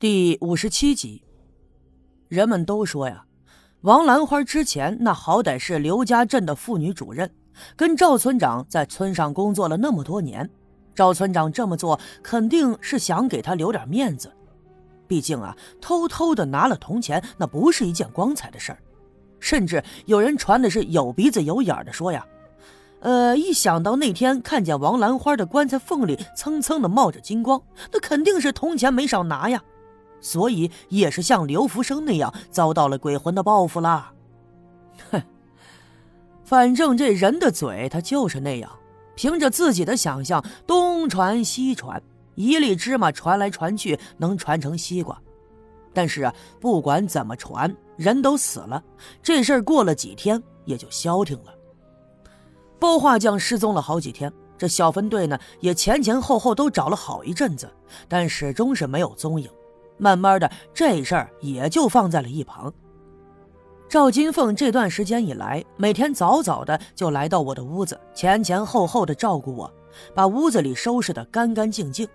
第五十七集，人们都说呀，王兰花之前那好歹是刘家镇的妇女主任，跟赵村长在村上工作了那么多年，赵村长这么做肯定是想给他留点面子。毕竟啊，偷偷的拿了铜钱，那不是一件光彩的事儿。甚至有人传的是有鼻子有眼的说呀，呃，一想到那天看见王兰花的棺材缝里蹭蹭的冒着金光，那肯定是铜钱没少拿呀。所以也是像刘福生那样遭到了鬼魂的报复啦。哼，反正这人的嘴他就是那样，凭着自己的想象东传西传，一粒芝麻传来传去能传成西瓜。但是啊，不管怎么传，人都死了，这事儿过了几天也就消停了。包画匠失踪了好几天，这小分队呢也前前后后都找了好一阵子，但始终是没有踪影。慢慢的，这事儿也就放在了一旁。赵金凤这段时间以来，每天早早的就来到我的屋子，前前后后的照顾我，把屋子里收拾的干干净净。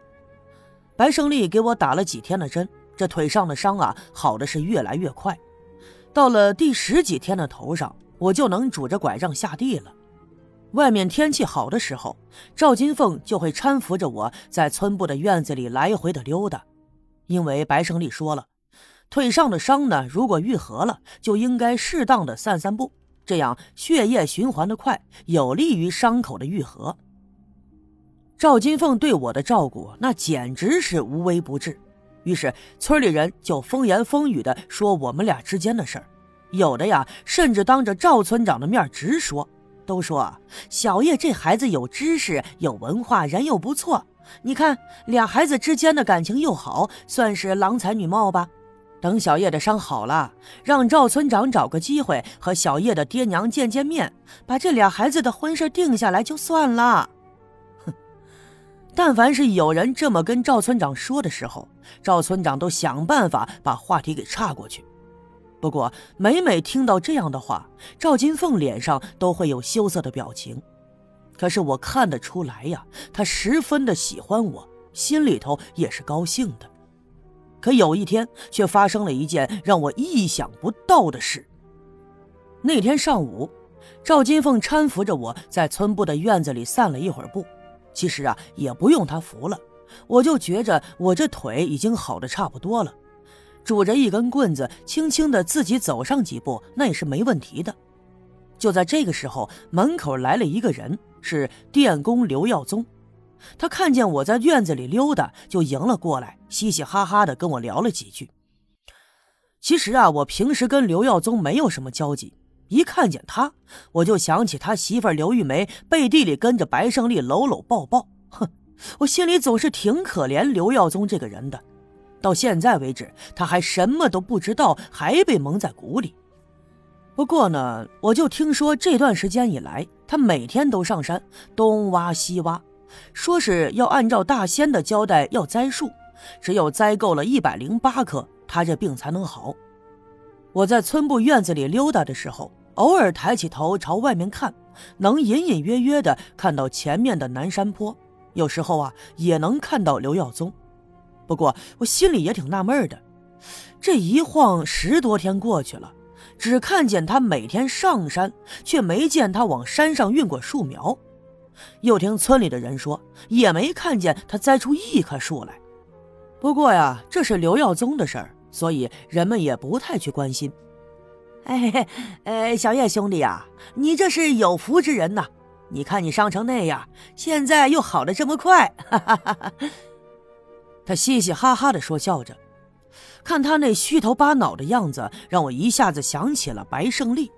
白胜利给我打了几天的针，这腿上的伤啊，好的是越来越快。到了第十几天的头上，我就能拄着拐杖下地了。外面天气好的时候，赵金凤就会搀扶着我在村部的院子里来回的溜达。因为白胜利说了，腿上的伤呢，如果愈合了，就应该适当的散散步，这样血液循环的快，有利于伤口的愈合。赵金凤对我的照顾，那简直是无微不至。于是村里人就风言风语的说我们俩之间的事儿，有的呀，甚至当着赵村长的面直说，都说小叶这孩子有知识、有文化，人又不错。你看，俩孩子之间的感情又好，算是郎才女貌吧。等小叶的伤好了，让赵村长找个机会和小叶的爹娘见见面，把这俩孩子的婚事定下来就算了。哼！但凡是有人这么跟赵村长说的时候，赵村长都想办法把话题给岔过去。不过每每听到这样的话，赵金凤脸上都会有羞涩的表情。可是我看得出来呀，她十分的喜欢我，心里头也是高兴的。可有一天，却发生了一件让我意想不到的事。那天上午，赵金凤搀扶着我在村部的院子里散了一会儿步。其实啊，也不用她扶了，我就觉着我这腿已经好的差不多了，拄着一根棍子，轻轻的自己走上几步，那也是没问题的。就在这个时候，门口来了一个人。是电工刘耀宗，他看见我在院子里溜达，就迎了过来，嘻嘻哈哈的跟我聊了几句。其实啊，我平时跟刘耀宗没有什么交集，一看见他，我就想起他媳妇刘玉梅背地里跟着白胜利搂搂抱抱，哼，我心里总是挺可怜刘耀宗这个人的。到现在为止，他还什么都不知道，还被蒙在鼓里。不过呢，我就听说这段时间以来，他每天都上山东挖西挖，说是要按照大仙的交代要栽树，只有栽够了一百零八棵，他这病才能好。我在村部院子里溜达的时候，偶尔抬起头朝外面看，能隐隐约约的看到前面的南山坡，有时候啊也能看到刘耀宗。不过我心里也挺纳闷的，这一晃十多天过去了。只看见他每天上山，却没见他往山上运过树苗。又听村里的人说，也没看见他栽出一棵树来。不过呀，这是刘耀宗的事儿，所以人们也不太去关心。哎，哎，小叶兄弟呀，你这是有福之人呐！你看你伤成那样，现在又好的这么快，哈哈哈哈他嘻嘻哈哈的说笑着。看他那虚头巴脑的样子，让我一下子想起了白胜利。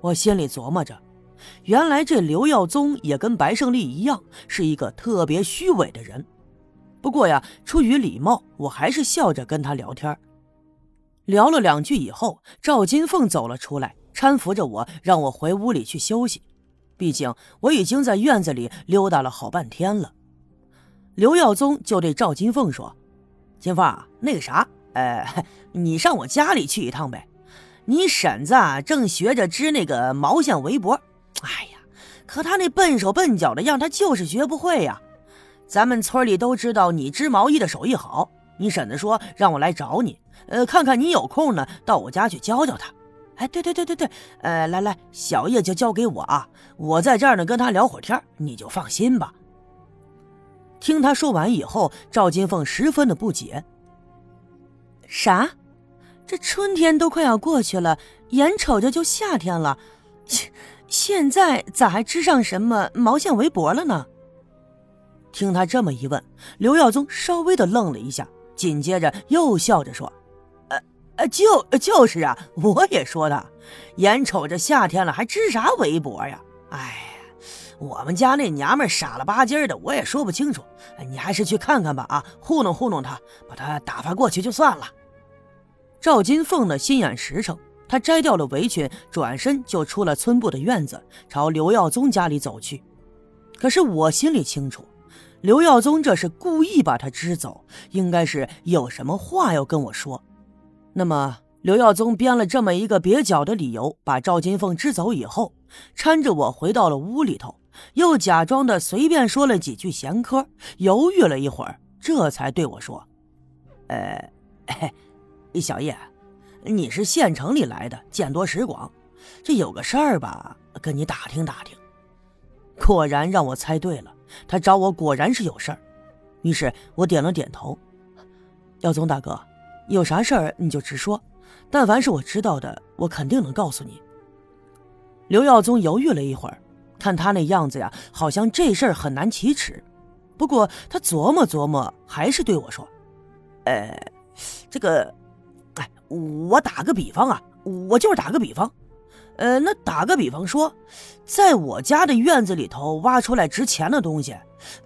我心里琢磨着，原来这刘耀宗也跟白胜利一样，是一个特别虚伪的人。不过呀，出于礼貌，我还是笑着跟他聊天。聊了两句以后，赵金凤走了出来，搀扶着我，让我回屋里去休息。毕竟我已经在院子里溜达了好半天了。刘耀宗就对赵金凤说：“金凤，那个啥。”呃，你上我家里去一趟呗。你婶子啊，正学着织那个毛线围脖。哎呀，可她那笨手笨脚的样，她就是学不会呀。咱们村里都知道你织毛衣的手艺好，你婶子说让我来找你，呃，看看你有空呢，到我家去教教他。哎，对对对对对，呃，来来，小叶就交给我啊，我在这儿呢，跟他聊会儿天你就放心吧。听他说完以后，赵金凤十分的不解。啥？这春天都快要过去了，眼瞅着就夏天了，现现在咋还织上什么毛线围脖了呢？听他这么一问，刘耀宗稍微的愣了一下，紧接着又笑着说。呃呃，就就是啊，我也说的，眼瞅着夏天了，还织啥围脖呀？哎呀，我们家那娘们傻了吧唧的，我也说不清楚。你还是去看看吧，啊，糊弄糊弄她，把她打发过去就算了。赵金凤呢，心眼实诚，她摘掉了围裙，转身就出了村部的院子，朝刘耀宗家里走去。可是我心里清楚，刘耀宗这是故意把她支走，应该是有什么话要跟我说。那么，刘耀宗编了这么一个蹩脚的理由，把赵金凤支走以后，搀着我回到了屋里头，又假装的随便说了几句闲嗑，犹豫了一会儿，这才对我说：“呃，小叶，你是县城里来的，见多识广，这有个事儿吧，跟你打听打听。”果然让我猜对了，他找我果然是有事儿。于是我点了点头：“耀宗大哥。”有啥事儿你就直说，但凡是我知道的，我肯定能告诉你。刘耀宗犹豫了一会儿，看他那样子呀，好像这事儿很难启齿。不过他琢磨琢磨，还是对我说：“呃，这个，哎，我打个比方啊，我就是打个比方，呃，那打个比方说，在我家的院子里头挖出来值钱的东西，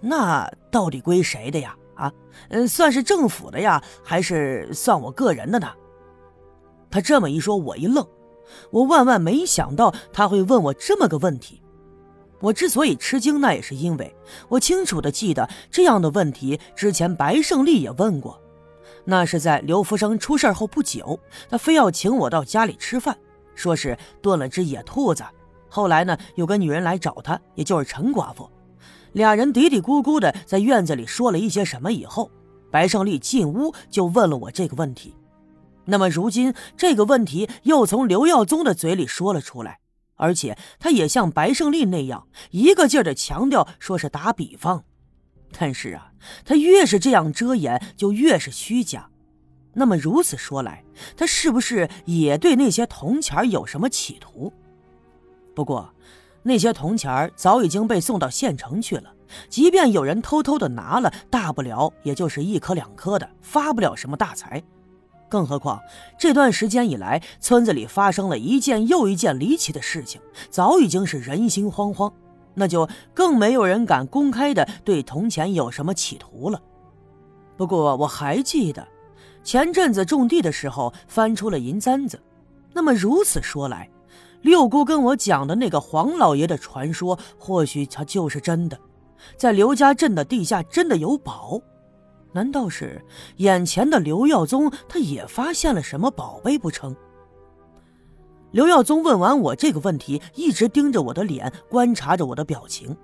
那到底归谁的呀？”啊，嗯，算是政府的呀，还是算我个人的呢？他这么一说，我一愣，我万万没想到他会问我这么个问题。我之所以吃惊，那也是因为我清楚的记得这样的问题之前白胜利也问过，那是在刘福生出事后不久，他非要请我到家里吃饭，说是炖了只野兔子。后来呢，有个女人来找他，也就是陈寡妇。俩人嘀嘀咕咕的在院子里说了一些什么以后，白胜利进屋就问了我这个问题。那么如今这个问题又从刘耀宗的嘴里说了出来，而且他也像白胜利那样一个劲儿的强调说是打比方。但是啊，他越是这样遮掩，就越是虚假。那么如此说来，他是不是也对那些铜钱有什么企图？不过。那些铜钱早已经被送到县城去了，即便有人偷偷的拿了，大不了也就是一颗两颗的，发不了什么大财。更何况这段时间以来，村子里发生了一件又一件离奇的事情，早已经是人心惶惶，那就更没有人敢公开的对铜钱有什么企图了。不过我还记得，前阵子种地的时候翻出了银簪子，那么如此说来。六姑跟我讲的那个黄老爷的传说，或许他就是真的，在刘家镇的地下真的有宝，难道是眼前的刘耀宗他也发现了什么宝贝不成？刘耀宗问完我这个问题，一直盯着我的脸，观察着我的表情，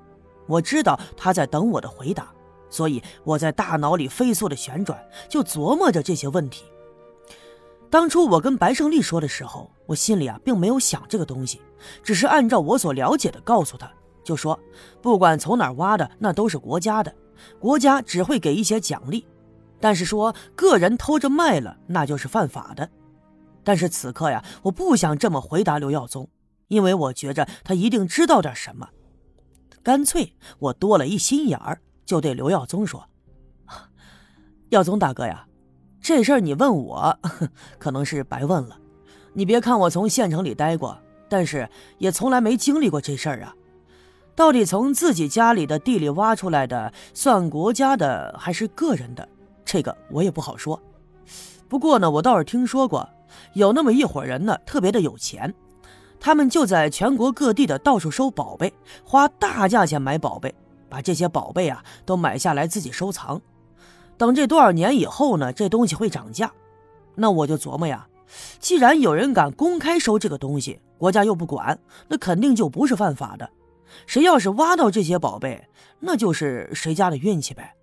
我知道他在等我的回答，所以我在大脑里飞速的旋转，就琢磨着这些问题。当初我跟白胜利说的时候，我心里啊并没有想这个东西，只是按照我所了解的告诉他，就说不管从哪挖的，那都是国家的，国家只会给一些奖励，但是说个人偷着卖了，那就是犯法的。但是此刻呀，我不想这么回答刘耀宗，因为我觉着他一定知道点什么，干脆我多了一心眼儿，就对刘耀宗说：“耀宗大哥呀。”这事儿你问我，可能是白问了。你别看我从县城里待过，但是也从来没经历过这事儿啊。到底从自己家里的地里挖出来的，算国家的还是个人的？这个我也不好说。不过呢，我倒是听说过，有那么一伙人呢，特别的有钱，他们就在全国各地的到处收宝贝，花大价钱买宝贝，把这些宝贝啊都买下来自己收藏。等这多少年以后呢？这东西会涨价，那我就琢磨呀，既然有人敢公开收这个东西，国家又不管，那肯定就不是犯法的。谁要是挖到这些宝贝，那就是谁家的运气呗。